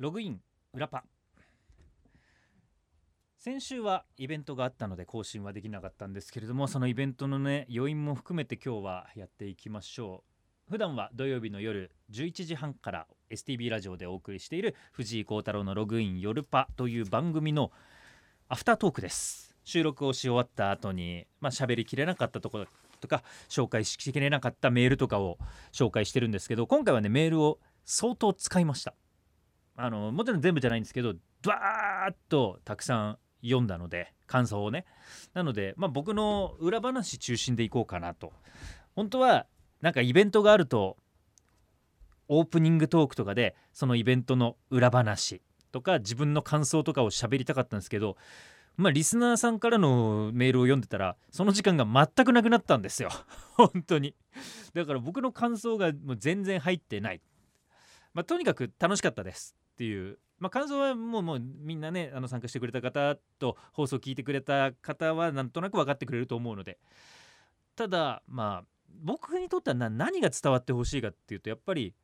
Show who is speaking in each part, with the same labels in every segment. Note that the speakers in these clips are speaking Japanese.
Speaker 1: ログイン裏パ先週はイベントがあったので更新はできなかったんですけれどもそのイベントのね余韻も含めて今日はやっていきましょう。普段は土曜日の夜11時半から STB ラジオでお送りしている藤井幸太郎のログイン夜パという番組のアフタートークです。収録をし終わった後にまあ喋りきれなかったところとか紹介しきれなかったメールとかを紹介してるんですけど今回はねメールを相当使いました。あのもちろん全部じゃないんですけどドワーッとたくさん読んだので感想をね。なので、まあ、僕の裏話中心でいこうかなと。本当はなんかイベントがあるとオープニングトークとかでそのイベントの裏話とか自分の感想とかを喋りたかったんですけどまあリスナーさんからのメールを読んでたらその時間が全くなくなったんですよ。本当に。だから僕の感想がもう全然入ってない。まあとにかく楽しかったです。っていう。まあ、感想はもうもうみんなねあの参加してくれた方と放送聞いてくれた方はなんとなく分かってくれると思うので。ただまあ僕にとっては何が伝わってほしいかっていうとやっぱり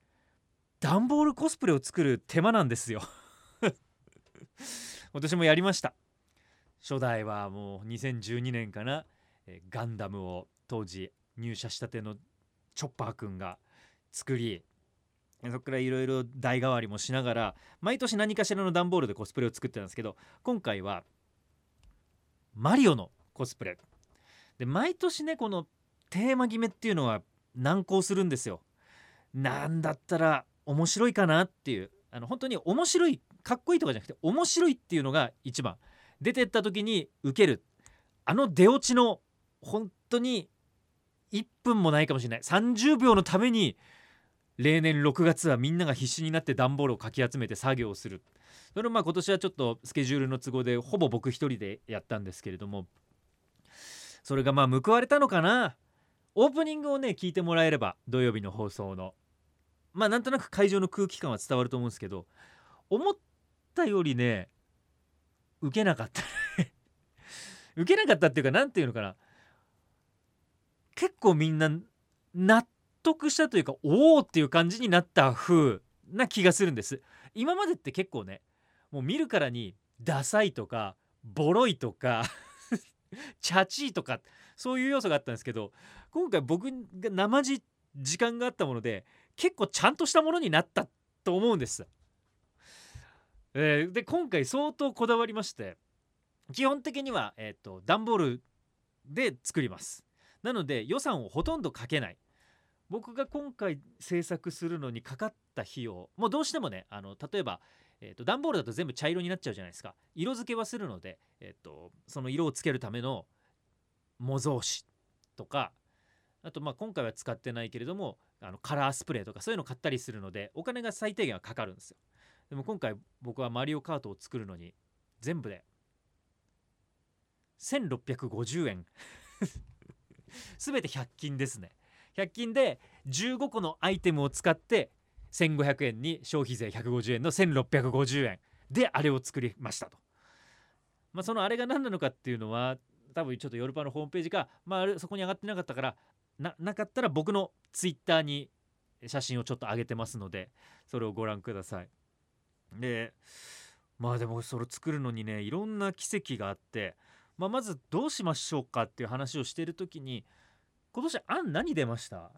Speaker 1: 段ボールコスプレを作る手間なんですよ。私もやりました。初代はもう2012年かな、えガンダムを当時入社したてのチョッパーくんが作りそこからいろいろ代替わりもしながら毎年何かしらの段ボールでコスプレを作ってたんですけど今回はマリオのコスプレ。で毎年ねこのテーマ決めっていうのは難航するんですよ。なんだったら面白いかなっていう。あの本当に面白いかっこいいとかじゃなくて面白いっていうのが一番。出てった時に受ける。あの出落ちの本当に1分もないかもしれない。30秒のために例年6月はみんなが必死になって段ボールをかき集めて作業をする。それをまあ今年はちょっとスケジュールの都合でほぼ僕一人でやったんですけれども。それがまあ報われたのかな。オープニングをね聞いてもらえれば土曜日の放送の。まあなんとなく会場の空気感は伝わると思うんですけど思ったよりね受けなかった。受けなかったっていうか何て言うのかな。結構みんな納得したというかおおっていう感じになった風な気がするんです今までって結構ねもう見るからにダサいとかボロいとか チャチーとかそういう要素があったんですけど今回僕が生地時間があったもので結構ちゃんとしたものになったと思うんです。えー、で今回相当こだわりまして基本的には、えーと、段ボールで作ります。なので予算をほとんどかけない僕が今回制作するのにかかった費用もうどうしてもねあの例えば、えーと、段ボールだと全部茶色になっちゃうじゃないですか。色付けはするので、えーと、その色をつけるための模造紙とかあとまあ今回は使ってないけれどもあのカラースプレーとかそういうの買ったりするのでお金が最低限はかかるんですよ。でも今回僕はマリオカートを作るのに全部で1650円。全て100均ですね。100均で15個のアイテムを使って1500円に消費税150円の1650円であれを作りましたと。まあ、そのあれが何なのかっていうのは多分ちょっとヨルパのホームページか、まあ、そこに上がってなかったからななかったら僕のツイッターに写真をちょっと上げてますのでそれをご覧ください。でまあでもそれ作るのにねいろんな奇跡があって、まあ、まずどうしましょうかっていう話をしている時に今年案何出ました？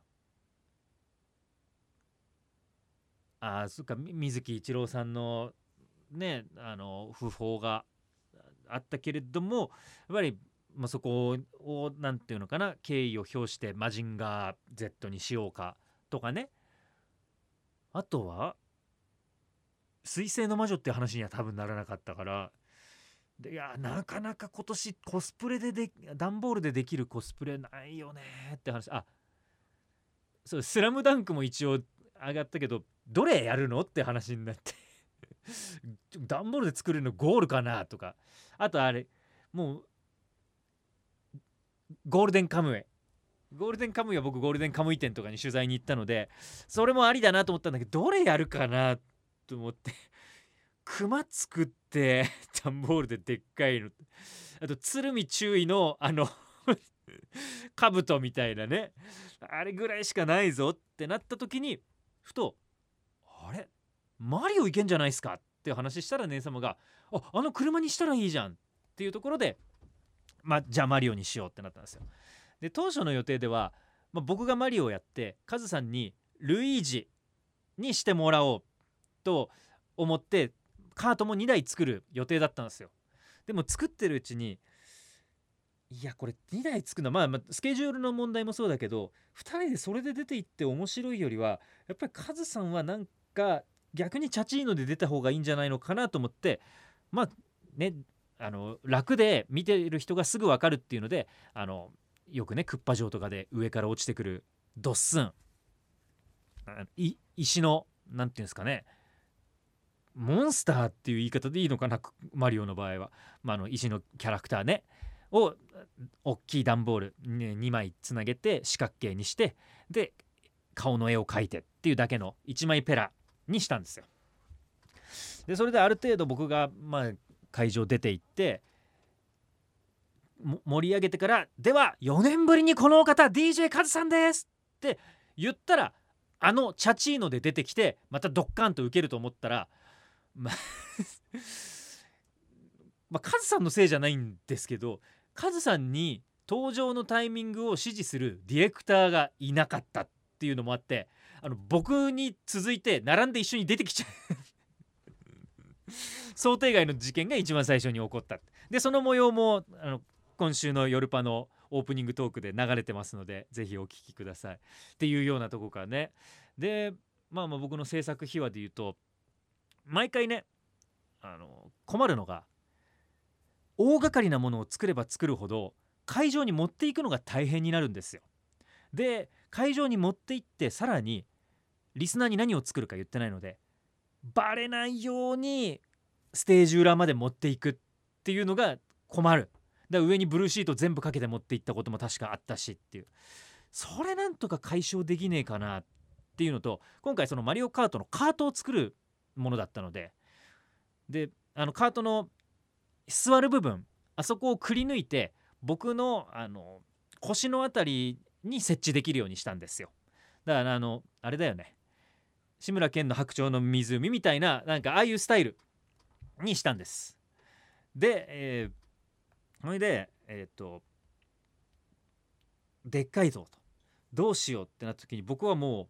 Speaker 1: ああそっか水木一郎さんのねあの訃報があったけれどもやっぱり、まあ、そこを何て言うのかな敬意を表してマジンガー Z にしようかとかね。あとは彗星の魔女って話には多分ならなかったからでいやなかなか今年コスプレでで段ボールでできるコスプレないよねって話。あそう「スラムダンクも一応上がったけどどれやるのって話になって。段ボールで作るのゴールかなとか。あとあれもうゴールデンカムイゴールデンカムイは僕ゴールデンカムイ店とかに取材に行ったのでそれもありだなと思ったんだけどどれやるかなと思って。熊作って 段ボールででっかいの。あと鶴見注意のあの 兜みたいなね。あれぐらいしかないぞってなった時にふとあれ？マリオいけんじゃないですかって話したら姉様が「ああの車にしたらいいじゃん」っていうところでまあじゃあマリオにしようってなったんですよ。で当初の予定では、ま、僕がマリオをやってカズさんにルイージにしてもらおうと思ってカートも2台作る予定だったんですよ。でも作ってるうちにいやこれ2台作るのは、まあ、まあスケジュールの問題もそうだけど2人でそれで出ていって面白いよりはやっぱりカズさんはなんか逆にチャチーノで出た方がいいんじゃないのかなと思ってまあねあの楽で見てる人がすぐ分かるっていうのであのよくねクッパ城とかで上から落ちてくるドッスン石の何て言うんですかねモンスターっていう言い方でいいのかな？マリオの場合は、まあ、あの石のキャラクターねを大きい段ボール、ね、2枚つなげて四角形にしてで顔の絵を描いてっていうだけの1枚ペラにしたんですよ。でそれである程度僕が、まあ、会場出て行って盛り上げてから「では4年ぶりにこのお方 DJ カズさんです!」って言ったらあのチャチーノで出てきてまたドッカンと受けると思ったらまあ まあ、カズさんのせいじゃないんですけどカズさんに登場のタイミングを指示するディレクターがいなかったっていうのもあってあの僕に続いて並んで一緒に出てきちゃう。想定外の事件が一番最初に起こったでその模様もあの今週の「夜パ」のオープニングトークで流れてますのでぜひお聴きください。っていうようなとこからね。でまあまあ僕の制作秘話で言うと毎回ねあの困るのが大掛かりなものを作れば作るほど会場に持っていくのが大変になるんですよ。で会場に持って行ってさらにリスナーに何を作るか言ってないのでバレないようにステージ裏まで持っていくっていうのが困る。だ上にブルーシート全部かけて持っていったことも確かあったしっていうそれなんとか解消できねえかなっていうのと今回そのマリオカートのカートを作るものだったので。であのカートの座る部分あそこをくり抜いて僕のあの腰の辺りに設置できるようにしたんですよ。だからあのあれだよね。志村けんの白鳥の湖みたいななんかああいうスタイルにしたんです。で、えー、それでえっ、ー、とでっかいぞと。どうしようってなった時に僕はも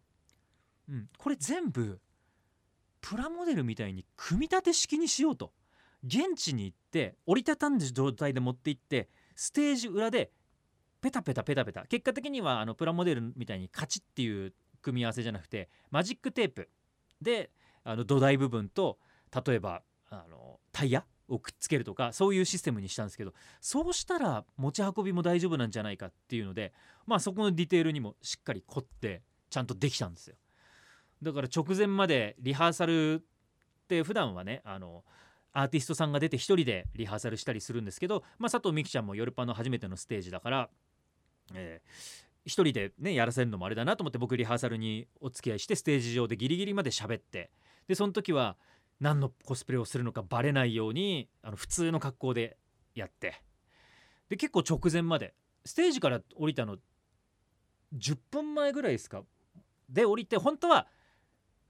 Speaker 1: う、うん、これ全部プラモデルみたいに組み立て式にしようと。現地に行って折りたたんだ状態で持って行ってステージ裏でペタペタペタペタ。結果的にはあのプラモデルみたいにカチッっていう組み合わせじゃなくてマジックテープ。であの土台部分と例えばあのタイヤをくっつけるとかそういうシステムにしたんですけどそうしたら持ち運びも大丈夫なんじゃないかっていうのでまあそこのディテールにもしっかり凝ってちゃんとできたんですよ。だから直前までリハーサルって普段はねあのアーティストさんが出て1人でリハーサルしたりするんですけど、まあ、佐藤美希ちゃんもヨルパの初めてのステージだから、えー、1人でねやらせるのもあれだなと思って僕リハーサルにお付き合いしてステージ上でギリギリまで喋ってでその時は何のコスプレをするのかバレないようにあの普通の格好でやってで結構直前までステージから降りたの10分前ぐらいですか？で降りて本当は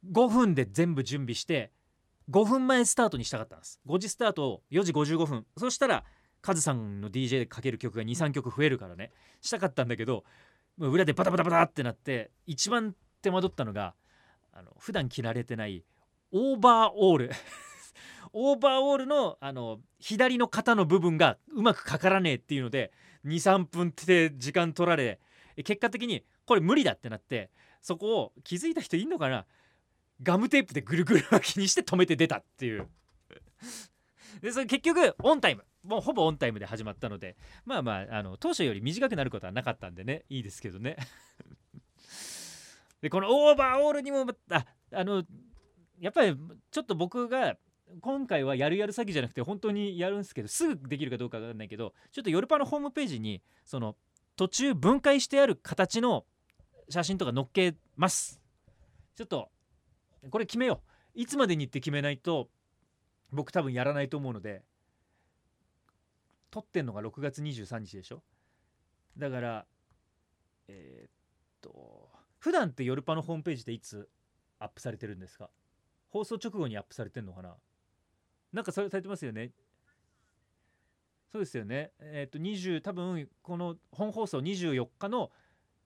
Speaker 1: 5分で全部準備して5分前スタートにしたかったんです。5時スタート4時55分。そしたらカズさんの DJ でかける曲が23曲増えるからね。したかったんだけど裏でバタバタバタってなって一番手間取ったのがあの普段着られてないオーバーオール。オーバーオールのあの左の肩の部分がうまくかからねえっていうので23分って時間取られ結果的にこれ無理だってなってそこを気づいた人いんのかな？ガムテープでぐるぐる巻きにして止めて出たっていう。でそれ結局オンタイム。もうほぼオンタイムで始まったのでまあまああの当初より短くなることはなかったんでね。いいですけどね。でこのオーバーオールにもああのやっぱりちょっと僕が今回はやるやる詐欺じゃなくて本当にやるんですけどすぐできるかどうかわかんないけどちょっとヨルパのホームページにその途中分解してある形の写真とか載っけます。ちょっとこれ決めよう。いつまでにって決めないと僕多分やらないと思うので撮ってんのが6月23日でしょ？だからえー、っと普段ってヨルパのホームページでいつアップされてるんですか？放送直後にアップされてんのかな？なんかそれされてますよね。そうですよね。えっ、と20多分この本放送24日の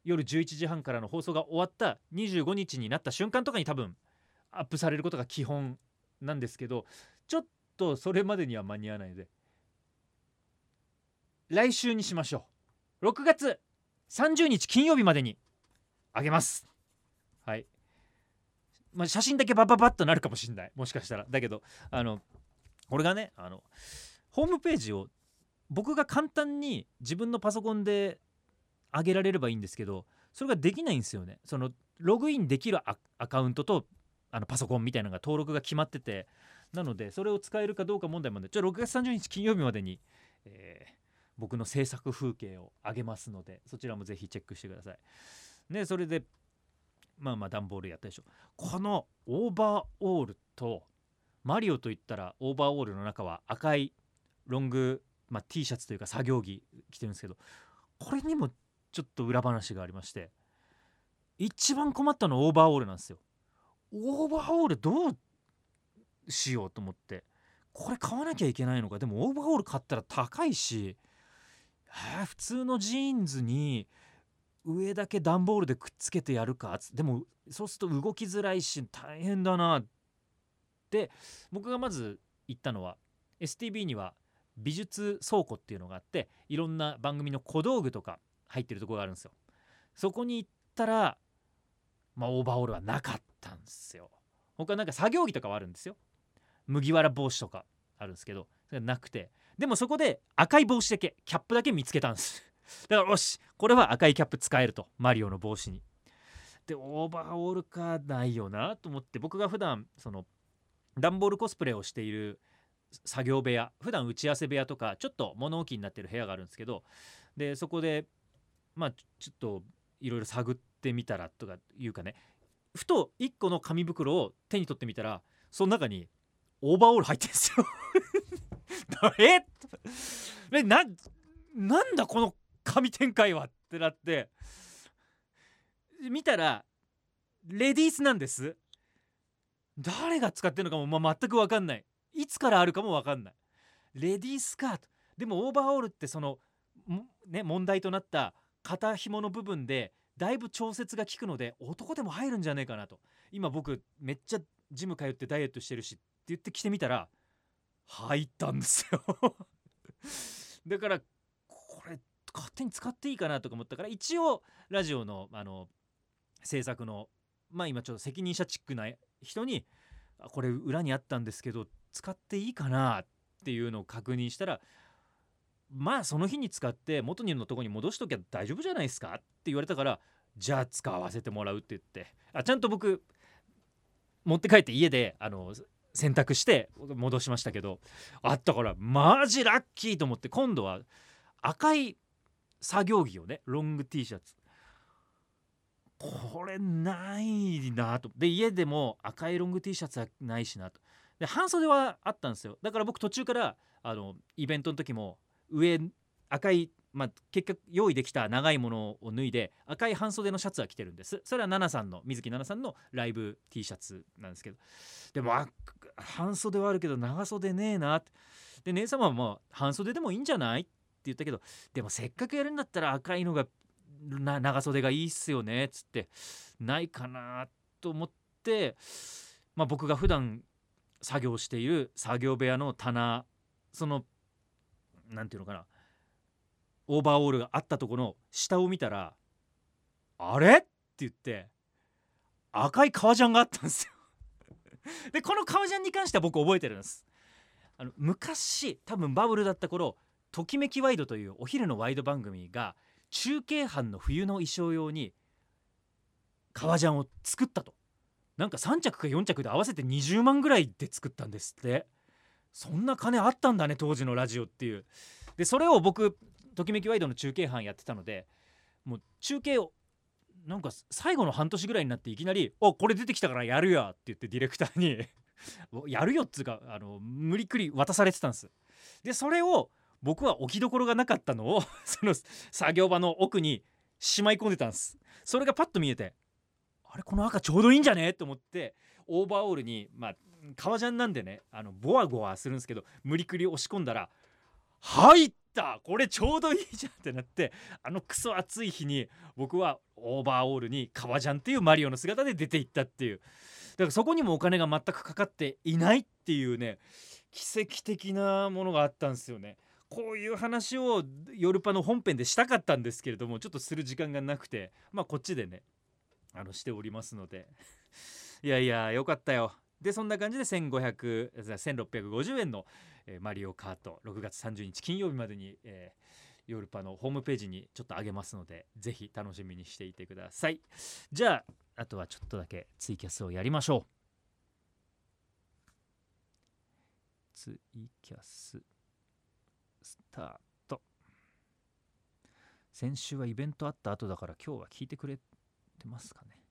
Speaker 1: 夜11時半からの放送が終わった25日になった瞬間とかに多分アップされることが基本なんですけどちょっとそれまでには間に合わないので。来週にしましょう。6月30日金曜日までにあげます。はい。まあ写真だけバババッとなるかもしれない。もしかしたら。だけどあの俺がねあのホームページを僕が簡単に自分のパソコンで上げられればいいんですけどそれができないんですよね。そのログインできるアカウントとあのパソコンみたいなのが登録が決まっててなのでそれを使えるかどうか問題もねちょ6月30日金曜日までに、えー、僕の制作風景を上げますのでそちらもぜひチェックしてください。ねそれでまあまあ段ボールやったでしょこのオーバーオールとマリオといったらオーバーオールの中は赤いロング、まあ、T シャツというか作業着着てるんですけどこれにもちょっと裏話がありまして一番困ったのはオーバーオールなんですよ。オーバーオールどうしようと思って。これ買わなきゃいけないのか。でもオーバーオール買ったら高いし。え普通のジーンズに上だけ段ボールでくっつけてやるか。でもそうすると動きづらいし大変だなって。僕がまず言ったのは STB には美術倉庫っていうのがあっていろんな番組の小道具とか入ってるとこがあるんですよ。そこに行ったらまあオーバーオールはなかったんですよ。他なんか作業着とかはあるんですよ。麦わら帽子とかあるんですけどそれなくてでもそこで赤い帽子だけキャップだけ見つけたんです だからよしこれは赤いキャップ使えるとマリオの帽子にでオーバーオールかないよなと思って僕が普段その段ボールコスプレをしている作業部屋普段打ち合わせ部屋とかちょっと物置になってる部屋があるんですけどでそこでまあちょっといろいろ探ってみたらとかいうかねふと1個の紙袋を手に取ってみたらその中にオーバーオール入ってんですよ。ええななんだこの神展開はってなって。見たらレディースなんです。誰が使ってるのかも、まあ、全く分かんない。いつからあるかも分かんない。レディースカート。でもオーバーオールってそのね問題となった肩紐の部分でだいぶ調節が効くので男でも入るんじゃねえかなと。今僕めっちゃジム通ってダイエットしてるしって言って着てみたら入ったんですよ。だからこれ勝手に使っていいかなとか思ったから一応ラジオのあの制作のまあ今ちょっと責任者チックな人にこれ裏にあったんですけど使っていいかなっていうのを確認したらまあその日に使って元にのとこに戻しときゃ大丈夫じゃないですかって言われたからじゃあ使わせてもらうって言って。あちゃんと僕持って帰って家であの洗濯して戻しましたけどあったからマジラッキーと思って今度は赤い作業着をねロング T シャツ。これないなと。で家でも赤いロング T シャツはないしなと。で半袖はあったんですよ。だから僕途中からあのイベントの時も上赤いまあ、結局用意できた長いものを脱いで赤い半袖のシャツは着てるんです。それは奈々さんの水木奈々さんのライブ T シャツなんですけど。でも半袖はあるけど長袖ねえなって。で姉様はまあ半袖でもいいんじゃないって言ったけどでもせっかくやるんだったら赤いのが長袖がいいっすよねっつってないかなと思ってまあ僕が普段作業している作業部屋の棚その何て言うのかな。オーバーオールがあったとこの下を見たら「あれ?」って言って赤い革ジャンがあったんですよ。でこの革ジャンに関しては僕覚えてるんです。あの昔多分バブルだった頃「ときめきワイド」というお昼のワイド番組が中継班の冬の衣装用に革ジャンを作ったと。なんか3着か4着で合わせて20万ぐらいで作ったんですって。そんな金あったんだね当時のラジオっていう。でそれを僕ときめきワイドの中継班やってたのでもう中継をなんか最後の半年ぐらいになっていきなり「おこれ出てきたからやるや」って言ってディレクターに。やるよっつうかあの無理くり渡されてたんです。でそれを僕は置きどころがなかったのを その作業場の奥にしまい込んでたんです。それがパッと見えてあれこの赤ちょうどいいんじゃね？と思ってオーバーオールにまあ革ジャンなんでねあのボワボワするんですけど無理くり押し込んだら入ったこれちょうどいいじゃんってなってあのクソ暑い日に僕はオーバーオールに革ジャンっていうマリオの姿で出ていったっていう。だからそこにもお金が全くかかっていないっていうね奇跡的なものがあったんですよね。こういう話をヨルパの本編でしたかったんですけれどもちょっとする時間がなくてまあこっちでねあのしておりますので。いやいやよかったよ。でそんな感じで1500 1650円の、えー、マリオカート6月30日金曜日までに、えー、ヨルパのホームページにちょっと上げますのでぜひ楽しみにしていてください。じゃああとはちょっとだけツイキャスをやりましょう。ツイキャススタート。先週はイベントあった後だから今日は聞いてくれてますかね。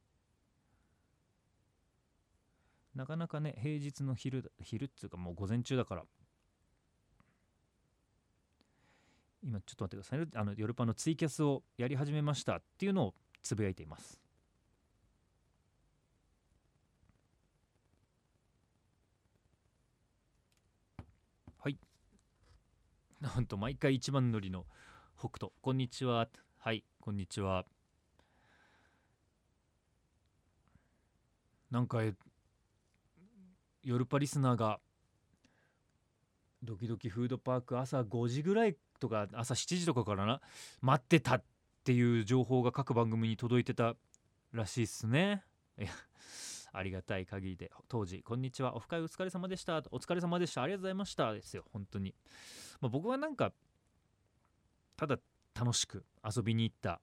Speaker 1: なかなかね平日の昼昼っつうかもう午前中だから。今ちょっと待ってくださいね。あのヨルパのツイキャスをやり始めましたっていうのをつぶやいています。はい。なんと毎回一番乗りの北斗。こんにちは。はい。こんにちは。なんかヨルパリスナーがドキドキフードパーク朝5時ぐらいとか朝7時とかからな待ってたっていう情報が各番組に届いてたらしいっすね。いやありがたい限りで。当時「こんにちは。オフ会お疲れ様でした」お疲れ様でした。ありがとうございました」ですよ。本当に、まあ、僕はなんかただ楽しく遊びに行った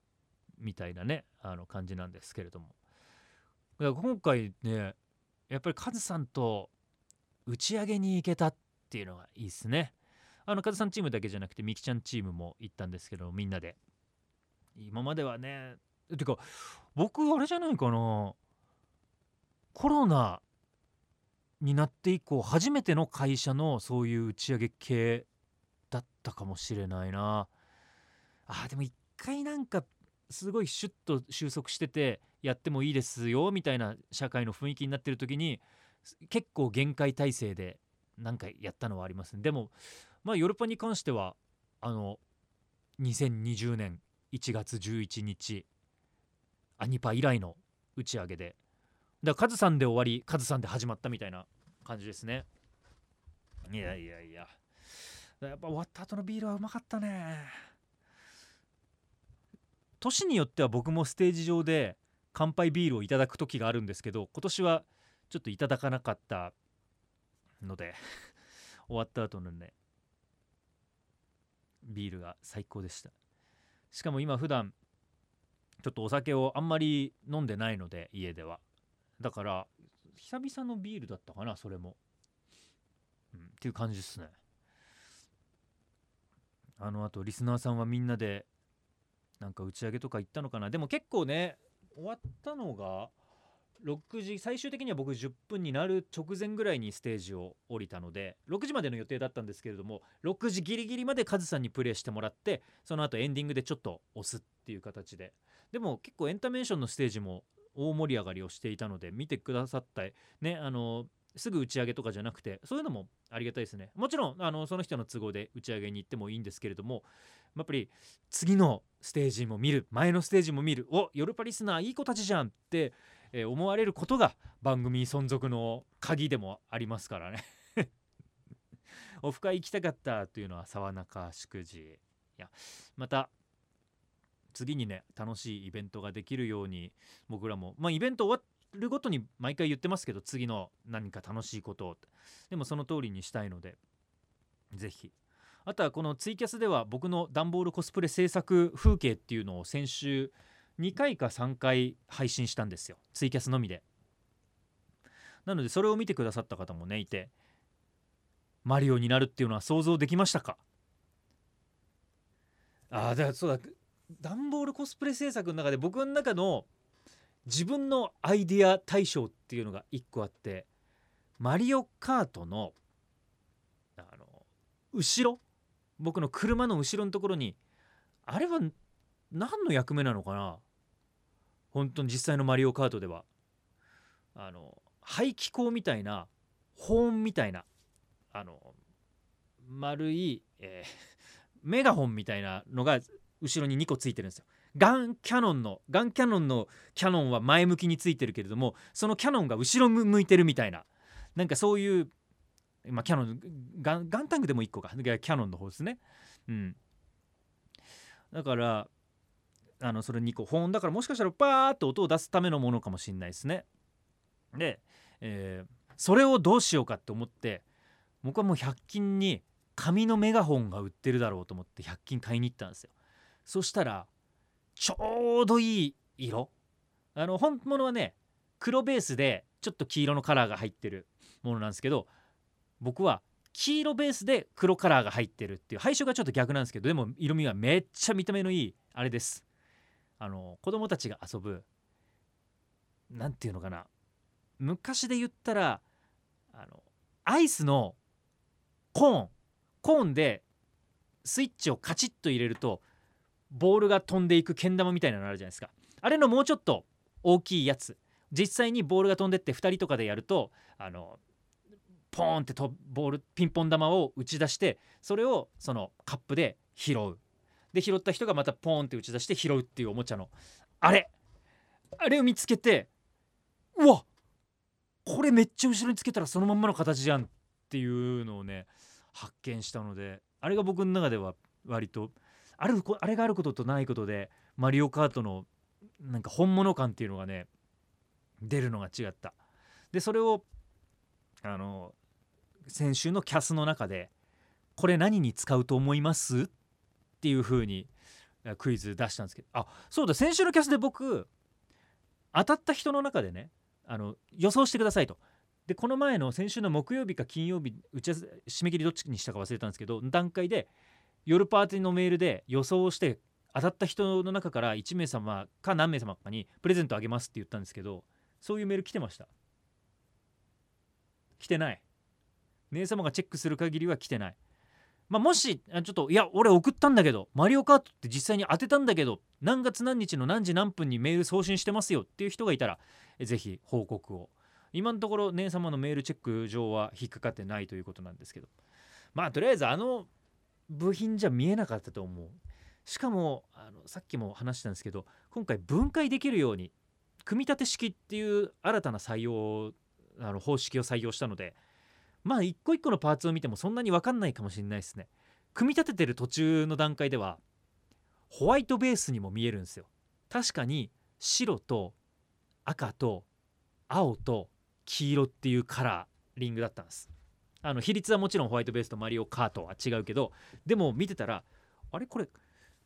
Speaker 1: みたいなねあの感じなんですけれども。だから今回ねやっぱりカズさんと打ち上げに行けたっていうのがいいですね。あのカズさんチームだけじゃなくてミキちゃんチームも行ったんですけどみんなで。今まではねてか僕あれじゃないかな。コロナになって以降初めての会社のそういう打ち上げ系だったかもしれないな。あでも一回なんかすごいシュッと収束しててやってもいいですよみたいな社会の雰囲気になってる時に結構限界体制で何かやったのはありますね。でもまあヨルパに関してはあの2020年1月11日アニパ以来の打ち上げで。だからカズさんで終わりカズさんで始まったみたいな感じですね。いやいやいや。やっぱ終わった後のビールはうまかったね。年によっては僕もステージ上で乾杯ビールをいただく時があるんですけど今年はちょっといただかなかったので 終わった後のねビールが最高でした。しかも今普段ちょっとお酒をあんまり飲んでないので家では。だから久々のビールだったかなそれも、うん、っていう感じですね。あのあとリスナーさんはみんなでなんか打ち上げとか行ったのかな。でも結構ね終わったのが6時最終的には僕10分になる直前ぐらいにステージを降りたので6時までの予定だったんですけれども6時ギリギリまでカズさんにプレイしてもらってその後エンディングでちょっと押すっていう形で。でも結構エンタメーションのステージも大盛り上がりをしていたので見てくださったねあのすぐ打ち上げとかじゃなくてそういうのもありがたいですね。もちろんあのその人の都合で打ち上げに行ってもいいんですけれどもやっぱり次のステージも見る前のステージも見るおヨルパリスナーいい子たちじゃんって、え、思われることが番組存続の鍵でもありますからね。オフ会行きたかったというのは沢中祝辞いやまた次にね楽しいイベントができるように僕らもまあイベント終わるごとに毎回言ってますけど次の何か楽しいことを。でもその通りにしたいので是非あとはこのツイキャスでは僕の段ボールコスプレ制作風景っていうのを先週2回か3回配信したんですよ。ツイキャスのみで。なのでそれを見てくださった方もねいてマリオになるっていうのは想像できましたか？ああだからそうだ。段ボールコスプレ制作の中で僕の中の自分のアイディア大賞っていうのが1個あってマリオカートのあの後ろ僕の車の後ろのところにあれは何の役目なのかな？本当に実際のマリオカートではあの排気口みたいな保温みたいなあの丸い、えー、メガホンみたいなのが後ろに2個ついてるんですよ。ガンキャノンのガンキャノンのキャノンは前向きについてるけれどもそのキャノンが後ろ向いてるみたいななんかそういう、まあ、キャノンガンタンクでも1個かキャノンの方ですね。うん、だからあのそれ2個保温だからもしかしたらパーッと音を出すためのものかもしれないですね。で、えー、それをどうしようかって思って僕はもう100均に紙のメガホンが売ってるだろうと思って100均買いに行ったんですよ。そしたらちょうどいい色あの本物はね黒ベースでちょっと黄色のカラーが入ってるものなんですけど僕は黄色ベースで黒カラーが入ってるっていう。配色がちょっと逆なんですけどでも色味はめっちゃ見た目のいいあれです。あの子供たちが遊ぶ何て言うのかな。昔で言ったらあのアイスのコーン。コーンでスイッチをカチッと入れるとボールが飛んでいくけん玉みたいなのあるじゃないですか。あれのもうちょっと大きいやつ。実際にボールが飛んでって2人とかでやるとあのポーンってボールピンポン玉を打ち出してそれをそのカップで拾う。で拾った人がまたポーンって打ち出して拾うっていうおもちゃの。あれ。あれを見つけてうわ。これめっちゃ後ろにつけたらそのまんまの形じゃんっていうのをね発見したのであれが僕の中では割とあるあれがあることとないことでマリオカートのなんか本物感っていうのがね出るのが違った。でそれをあの先週のキャスの中でこれ何に使うと思います？っていう風にクイズ出したんですけどあそうだ先週のキャスで僕当たった人の中でねあの予想してくださいと。でこの前の先週の木曜日か金曜日打ち合わせ締め切りどっちにしたか忘れたんですけど段階で夜パーティーのメールで予想をして当たった人の中から1名様か何名様かにプレゼントあげますって言ったんですけどそういうメール来てました。来てない。姉様がチェックする限りは来てない。まあ、もしちょっといや俺送ったんだけどマリオカートって実際に当てたんだけど何月何日の何時何分にメール送信してますよっていう人がいたらぜひ報告を。今のところ姉様のメールチェック上は引っかかってないということなんですけど。まあとりあえずあの部品じゃ見えなかったと思う。しかもあのさっきも話したんですけど今回分解できるように組み立て式っていう新たな採用あの方式を採用したのでまあ一個一個のパーツを見てもそんなに分かんないかもしれないですね。組み立ててる途中の段階ではホワイトベースにも見えるんですよ。確かに白と赤と青と黄色っていうカラーリングだったんです。あの比率はもちろんホワイトベースとマリオカートは違うけどでも見てたらあれこれ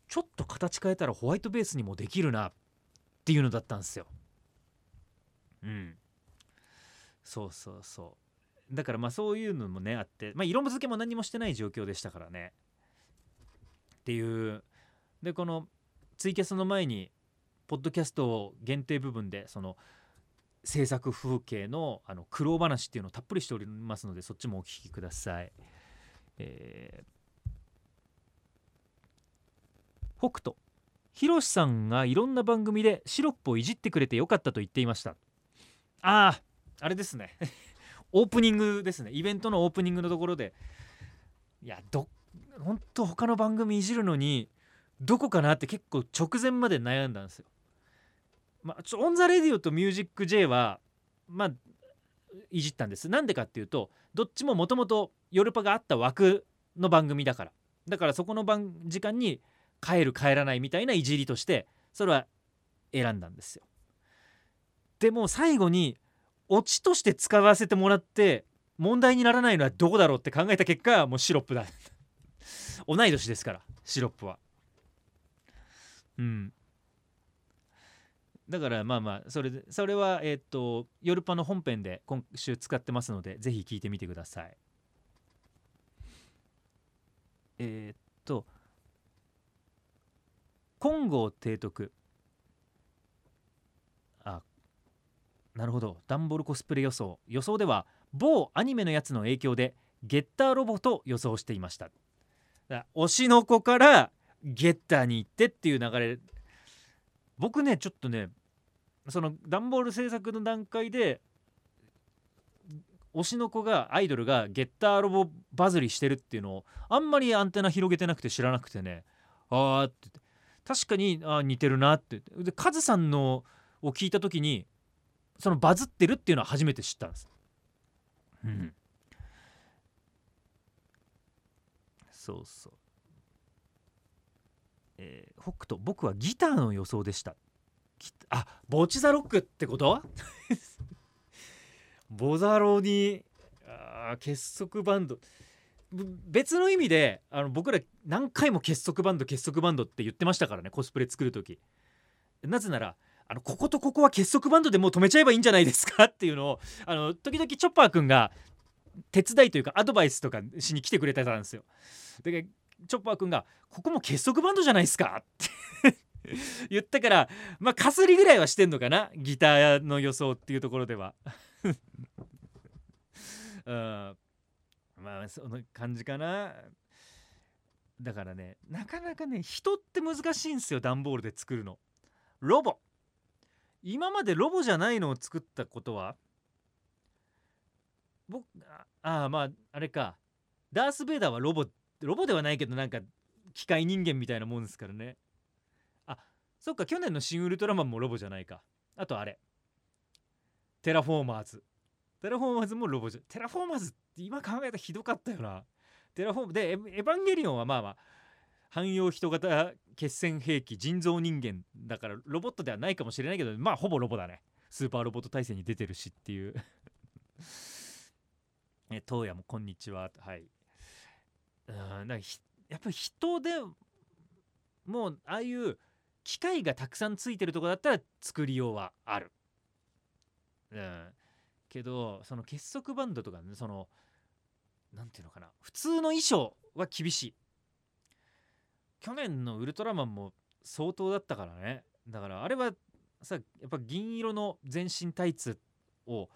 Speaker 1: ちょっと形変えたらホワイトベースにもできるなっていうのだったんですよ。うん。そうそうそう。だからまあそういうのもねあって、まあ、色付けも何もしてない状況でしたからね。っていう。でこのツイキャスの前にポッドキャスト限定部分でその制作風景のあの苦労話っていうのをたっぷりしておりますのでそっちもお聞きください。えー、北斗ひろしさんがいろんな番組でシロップをいじってくれてよかったと言っていました。あああれですね。オープニングですねイベントのオープニングのところでいやど本当他の番組いじるのにどこかなって結構直前まで悩んだんですよ。まあ、ちょオン・ザ・レディオと「ミュージック J は」まあいじったんです。なんでかっていうとどっちももともとヨルパがあった枠の番組だからだからそこの番時間に帰る帰らないみたいないじりとしてそれは選んだんですよ。でも最後にオチとして使わせてもらって問題にならないのはどこだろうって考えた結果もうシロップだ。同い年ですからシロップは。うん。だからまあまあそれそれはえっ、とヨルパの本編で今週使ってますのでぜひ聞いてみてください。えっ、と金剛提督。なるほど。ダンボールコスプレ予想。予想では某アニメのやつの影響でゲッターロボと予想していました。推しの子からゲッターに行ってっていう流れ。僕ねちょっとねそのダンボール制作の段階で推しの子がアイドルがゲッターロボバズりしてるっていうのをあんまりアンテナ広げてなくて知らなくてね。ああって確かにあ似てるなって。でカズさんのを聞いた時にそのバズってるっていうのは初めて知ったんです。うん、そうそう。えー、北斗僕はギターの予想でした。あボチザロックってこと？ボザロにあ結束バンド。別の意味であの僕ら何回も結束バンド結束バンドって言ってましたからねコスプレ作る時。なぜならあのこことここは結束バンドでもう止めちゃえばいいんじゃないですか？っていうのをあの時々チョッパーくんが手伝いというかアドバイスとかしに来てくれてたんですよ。でチョッパーくんが「ここも結束バンドじゃないですか」って 言ったからまあかすりぐらいはしてんのかな？ギターの予想っていうところでは。うんまあその感じかな。だからねなかなかね人って難しいんですよ段ボールで作るの。ロボ今までロボじゃないのを作ったことは？僕ああまああれか。ダース・ベイダーはロボロボではないけどなんか機械人間みたいなもんですからね。あそっか去年の「シン・ウルトラマン」もロボじゃないか。あとあれ。テラフォーマーズ。テラフォーマーズもロボじゃテラフォーマーズって今考えたらひどかったよな。テラフォームでエヴァンゲリオンはまあまあ汎用人型決戦兵器人造人間だからロボットではないかもしれないけどまあほぼロボだね。スーパーロボット大戦に出てるしっていう。え東野もこんにちは。はい。うんだやっぱり人でもうああいう機械がたくさんついてるとこだったら作りようはある。うん、けどその結束バンドとかねその何て言うのかな。普通の衣装は厳しい。去年のウルトラマンも相当だったからね。だからあれはさやっぱ銀色の全身タイツを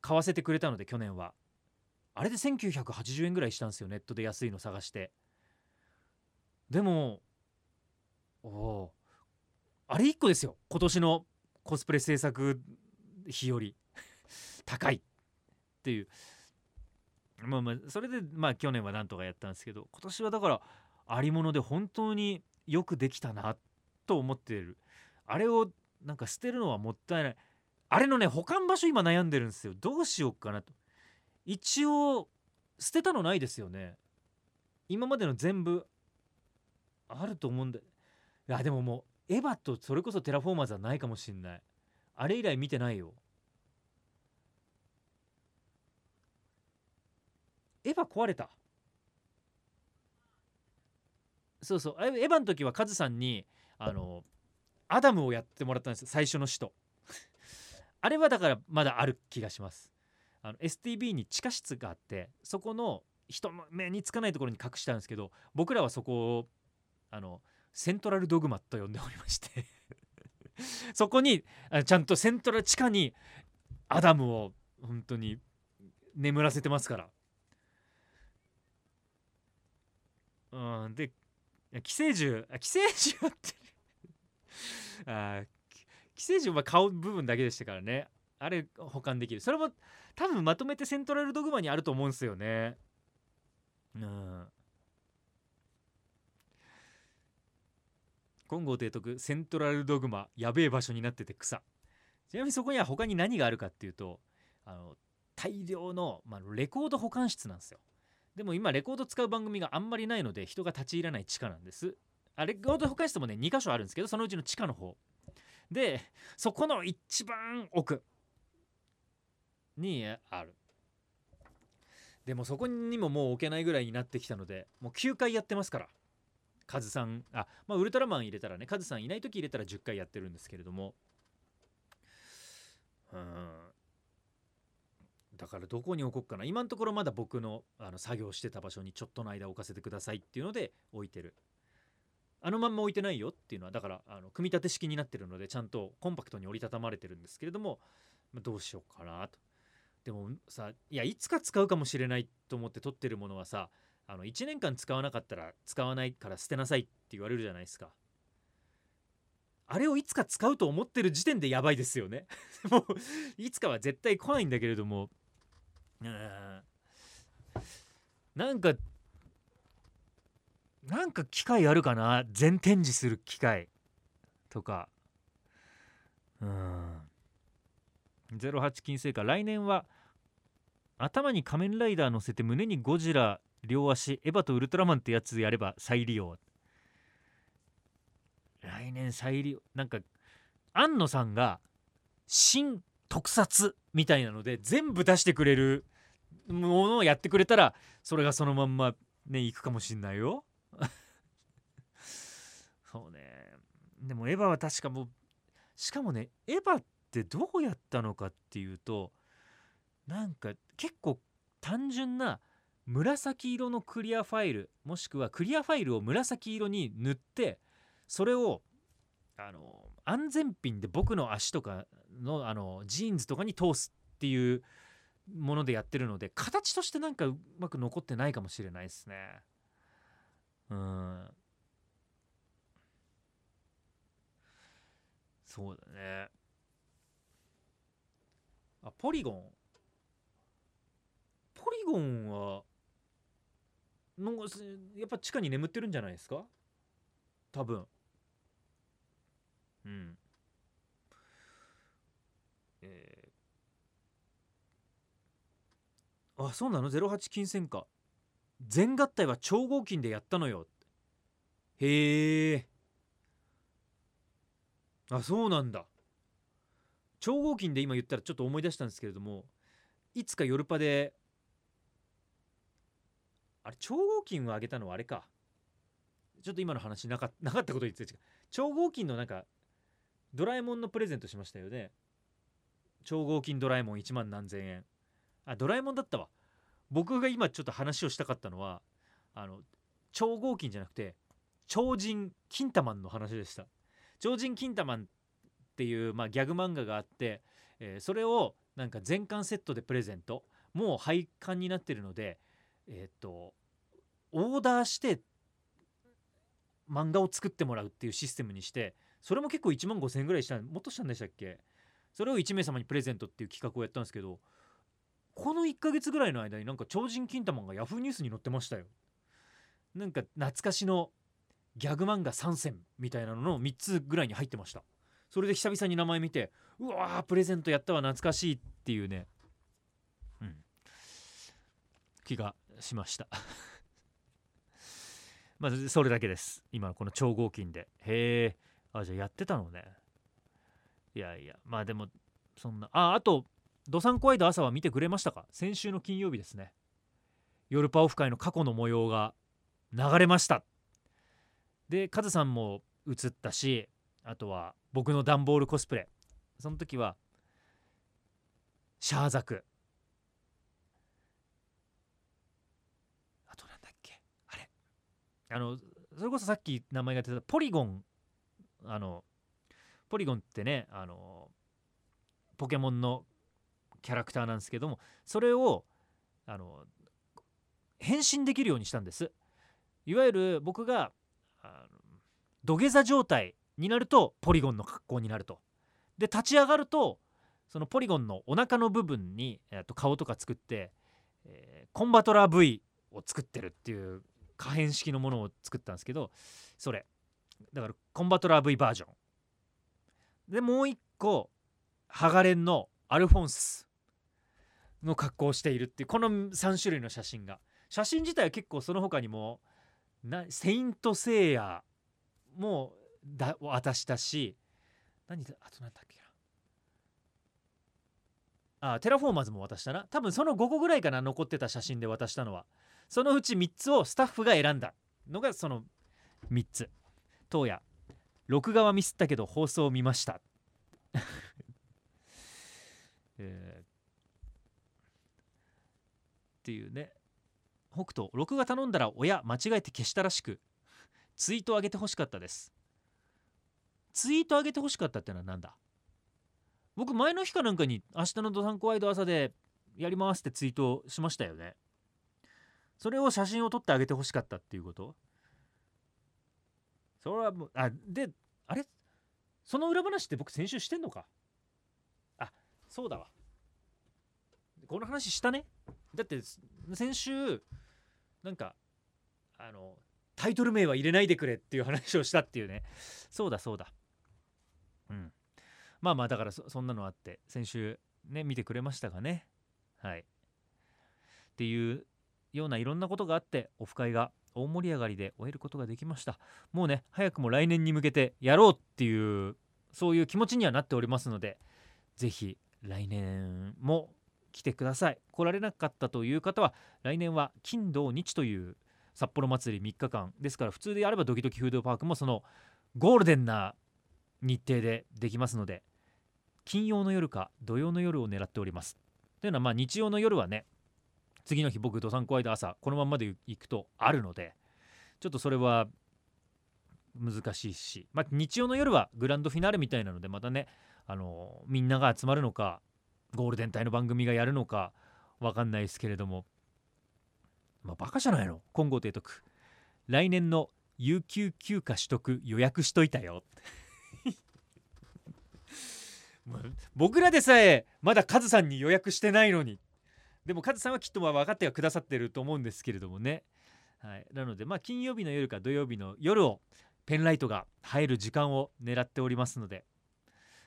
Speaker 1: 買わせてくれたので去年は。あれで1980円ぐらいしたんですよネットで安いの探して。でもおおあれ1個ですよ今年のコスプレ制作費より。高い。っていう。まあまあそれでまあ去年はなんとかやったんですけど今年はだからありもので本当によくできたなと思っている。あれをなんか捨てるのはもったいない。あれのね保管場所今悩んでるんですよ。どうしようかなと。一応捨てたのないですよね。今までの全部あると思うんだいやでももうエヴァとそれこそテラフォーマーズはないかもしんない。あれ以来見てないよ。エヴァ壊れた。そうそう。エヴァの時はカズさんにあのアダムをやってもらったんです最初の使徒。あれはだからまだある気がします。あの STB に地下室があってそこの人の目につかないところに隠したんですけど僕らはそこをあのセントラルドグマと呼んでおりまして。そこにちゃんとセントラル地下にアダムを本当に眠らせてますから。うんで寄生獣寄生獣って。あ寄生獣は顔部分だけでしたからね。あれ保管できる。それも多分まとめてセントラルドグマにあると思うんすよね。うん。金剛提督セントラルドグマやべえ場所になってて草。ちなみにそこには他に何があるかっていうとあの大量の、まあ、レコード保管室なんですよ。でも今レコード使う番組があんまりないので人が立ち入らない地下なんです。あレコード保管室もね2箇所あるんですけどそのうちの地下の方。でそこの一番奥にある。でもそこにももう置けないぐらいになってきたのでもう9回やってますから。カズさんあまあウルトラマン入れたらねカズさんいない時入れたら10回やってるんですけれども。うん。だからどこに置こうかな。今のところまだ僕のあの作業してた場所にちょっとの間置かせてくださいっていうので置いてる。あのまんま置いてないよっていうのはだからあの組み立て式になってるのでちゃんとコンパクトに折りたたまれてるんですけれども、まあ、どうしようかなと。でもさいやいつか使うかもしれないと思って取ってるものはさあの1年間使わなかったら使わないから捨てなさいって言われるじゃないですか。あれをいつか使うと思ってる時点でやばいですよね。もういつかは絶対来ないんだけれどもなんかなんか機会あるかな？全展示する機会とか。うん。08金星か。来年は頭に仮面ライダー乗せて胸にゴジラ両足エヴァとウルトラマンってやつやれば再利用。来年再利用。なんか庵野さんが新特撮みたいなので全部出してくれるものをやってくれたらそれがそのまんまねいくかもしんないよ。そうね。でもエヴァは確かもうしかもねエヴァってどうやったのかっていうとなんか結構単純な紫色のクリアファイルもしくはクリアファイルを紫色に塗ってそれをあの安全ピンで僕の足とかのあのジーンズとかに通すっていうものでやってるので形としてなんかうまく残ってないかもしれないですね。うん。そうだね。あポリゴン。ポリゴンはなんかすやっぱ地下に眠ってるんじゃないですか？多分。うんえー、あそうなの？08金銭か。全合体は超合金でやったのよへえ。あそうなんだ。超合金で今言ったらちょっと思い出したんですけれどもいつかヨルパであれ超合金をあげたのはあれか。ちょっと今の話なかなかったこと言って。た超合金のなんかドラえもんのプレゼントしましたよね。超合金ドラえもん1万何千円。あドラえもんだったわ。僕が今ちょっと話をしたかったのはあの超合金じゃなくて超人金玉の話でした。超人金玉っていう、まあ、ギャグ漫画があって、えー、それをなんか全巻セットでプレゼント。もう廃刊になってるのでえっ、とオーダーして漫画を作ってもらうっていうシステムにしてそれも結構1万5000円ぐらいしたもっとしたんでしたっけ？それを1名様にプレゼントっていう企画をやったんですけどこの1ヶ月ぐらいの間になんか超人金玉がヤフーニュースに載ってましたよ。なんか懐かしのギャグ漫画3選みたいなのの3つぐらいに入ってました。それで久々に名前見てうわープレゼントやったわ懐かしいっていうね。うん。気がしました。まずそれだけです。今この超合金で。へえあじゃあやってたのね。いやいや。まあでもそんな。ああとドサンコワイド朝は見てくれましたか？先週の金曜日ですね。夜パオフ会の過去の模様が流れました。でカズさんも映ったしあとは僕の段ボールコスプレ。その時はシャーザク。あとなんだっけ？あれ。あのそれこそさっき名前が出たポリゴン。あのポリゴンってねあのポケモンのキャラクターなんですけどもそれをあの変身できるようにしたんです。いわゆる僕が土下座状態になるとポリゴンの格好になると。で立ち上がるとそのポリゴンのお腹の部分に、えー、と顔とか作って、えー、コンバトラー V を作ってるっていう可変式のものを作ったんですけどそれ。だからコンバトラー V バージョン。でもう一個ハガレンのアルフォンス。の格好をしているっていうこの3種類の写真が。写真自体は結構その他にもな聖闘士星矢もだ渡したし何あと何だっけな。あテラフォーマーズも渡したな。多分その5個ぐらいかな残ってた写真で渡したのは。そのうち3つをスタッフが選んだ。のがその3つ。当夜。録画はミスったけど放送を見ました。えー、っていうね。北斗録画頼んだら親間違えて消したらしくツイート上げてほしかったです。ツイート上げてほしかったってのは何だ？僕前の日かなんかに明日のドサンコワイド朝でやりますってツイートしましたよね。それを写真を撮ってあげてほしかったっていうこと？それはもうあであれ？その裏話って僕先週してんのか？あそうだわ。この話したね。だって先週なんかあのタイトル名は入れないでくれっていう話をしたっていうね。そうだそうだ。うん。まあまあだからそんなのあって先週ね見てくれましたかね。はい。っていうようないろんなことがあってオフ会が大盛り上がりで終えることができました。もうね早くも来年に向けてやろうっていうそういう気持ちにはなっておりますので是非来年も来てください。来られなかったという方は来年は金土日という札幌祭り3日間。ですから普通であればドキドキフードパークもそのゴールデンな日程でできますので金曜の夜か土曜の夜を狙っております。というのはまあ日曜の夜はね次の日僕どさんこいで朝このままで行くとあるのでちょっとそれは難しいし、まあ、日曜の夜はグランドフィナーレみたいなのでまたねあのみんなが集まるのかゴールデン帯の番組がやるのか分かんないですけれども。まあバカじゃないの？今後提督来年の有給休暇取得予約しといたよ。僕らでさえまだカズさんに予約してないのに。でもカズさんはきっとまあ分かってはくださってると思うんですけれどもね、はい、なのでまあ金曜日の夜か土曜日の夜をペンライトが入る時間を狙っておりますので、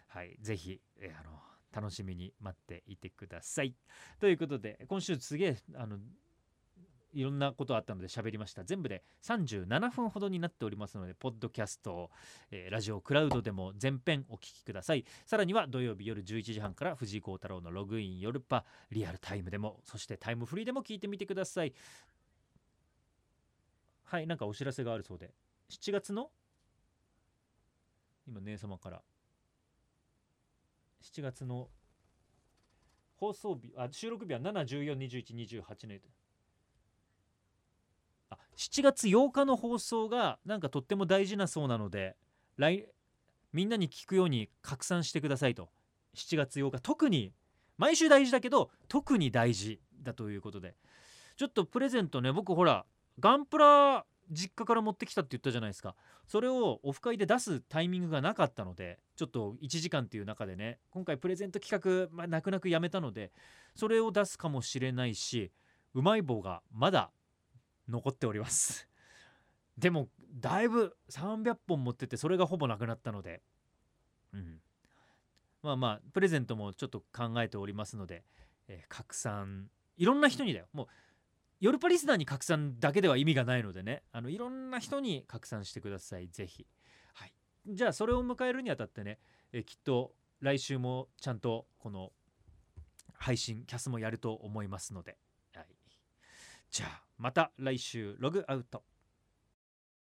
Speaker 1: はい、ぜひ、えー、あの楽しみに待っていてください。ということで今週すげえあのいろんなことあったので喋りました。全部で37分ほどになっておりますのでポッドキャスト、えー、ラジオクラウドでも全編お聴きください。さらには土曜日夜11時半から藤井幸太郎のログイン夜パリアルタイムでもそしてタイムフリーでも聞いてみてください。はいなんかお知らせがあるそうで。7月の？今姉様から。7月の放送日あ収録日は7142128年あ7月8日の放送がなんかとっても大事なそうなので来みんなに聞くように拡散してくださいと。7月8日特に毎週大事だけど特に大事だということで。ちょっとプレゼントね僕ほらガンプラ実家から持ってきたって言ったじゃないですか。それをオフ会で出すタイミングがなかったのでちょっと1時間っていう中でね今回プレゼント企画、まあ、泣く泣くやめたのでそれを出すかもしれないしうまい棒がまだ残っております。でもだいぶ300本持っててそれがほぼなくなったので。うん。まあまあプレゼントもちょっと考えておりますので、えー、拡散。いろんな人にだよ。もうヨルパリスナーに拡散だけでは意味がないのでね。あのいろんな人に拡散してください。ぜひ、はい、じゃあそれを迎えるにあたってね、え、きっと来週もちゃんとこの配信キャスもやると思いますので、はい、じゃあまた来週ログアウト。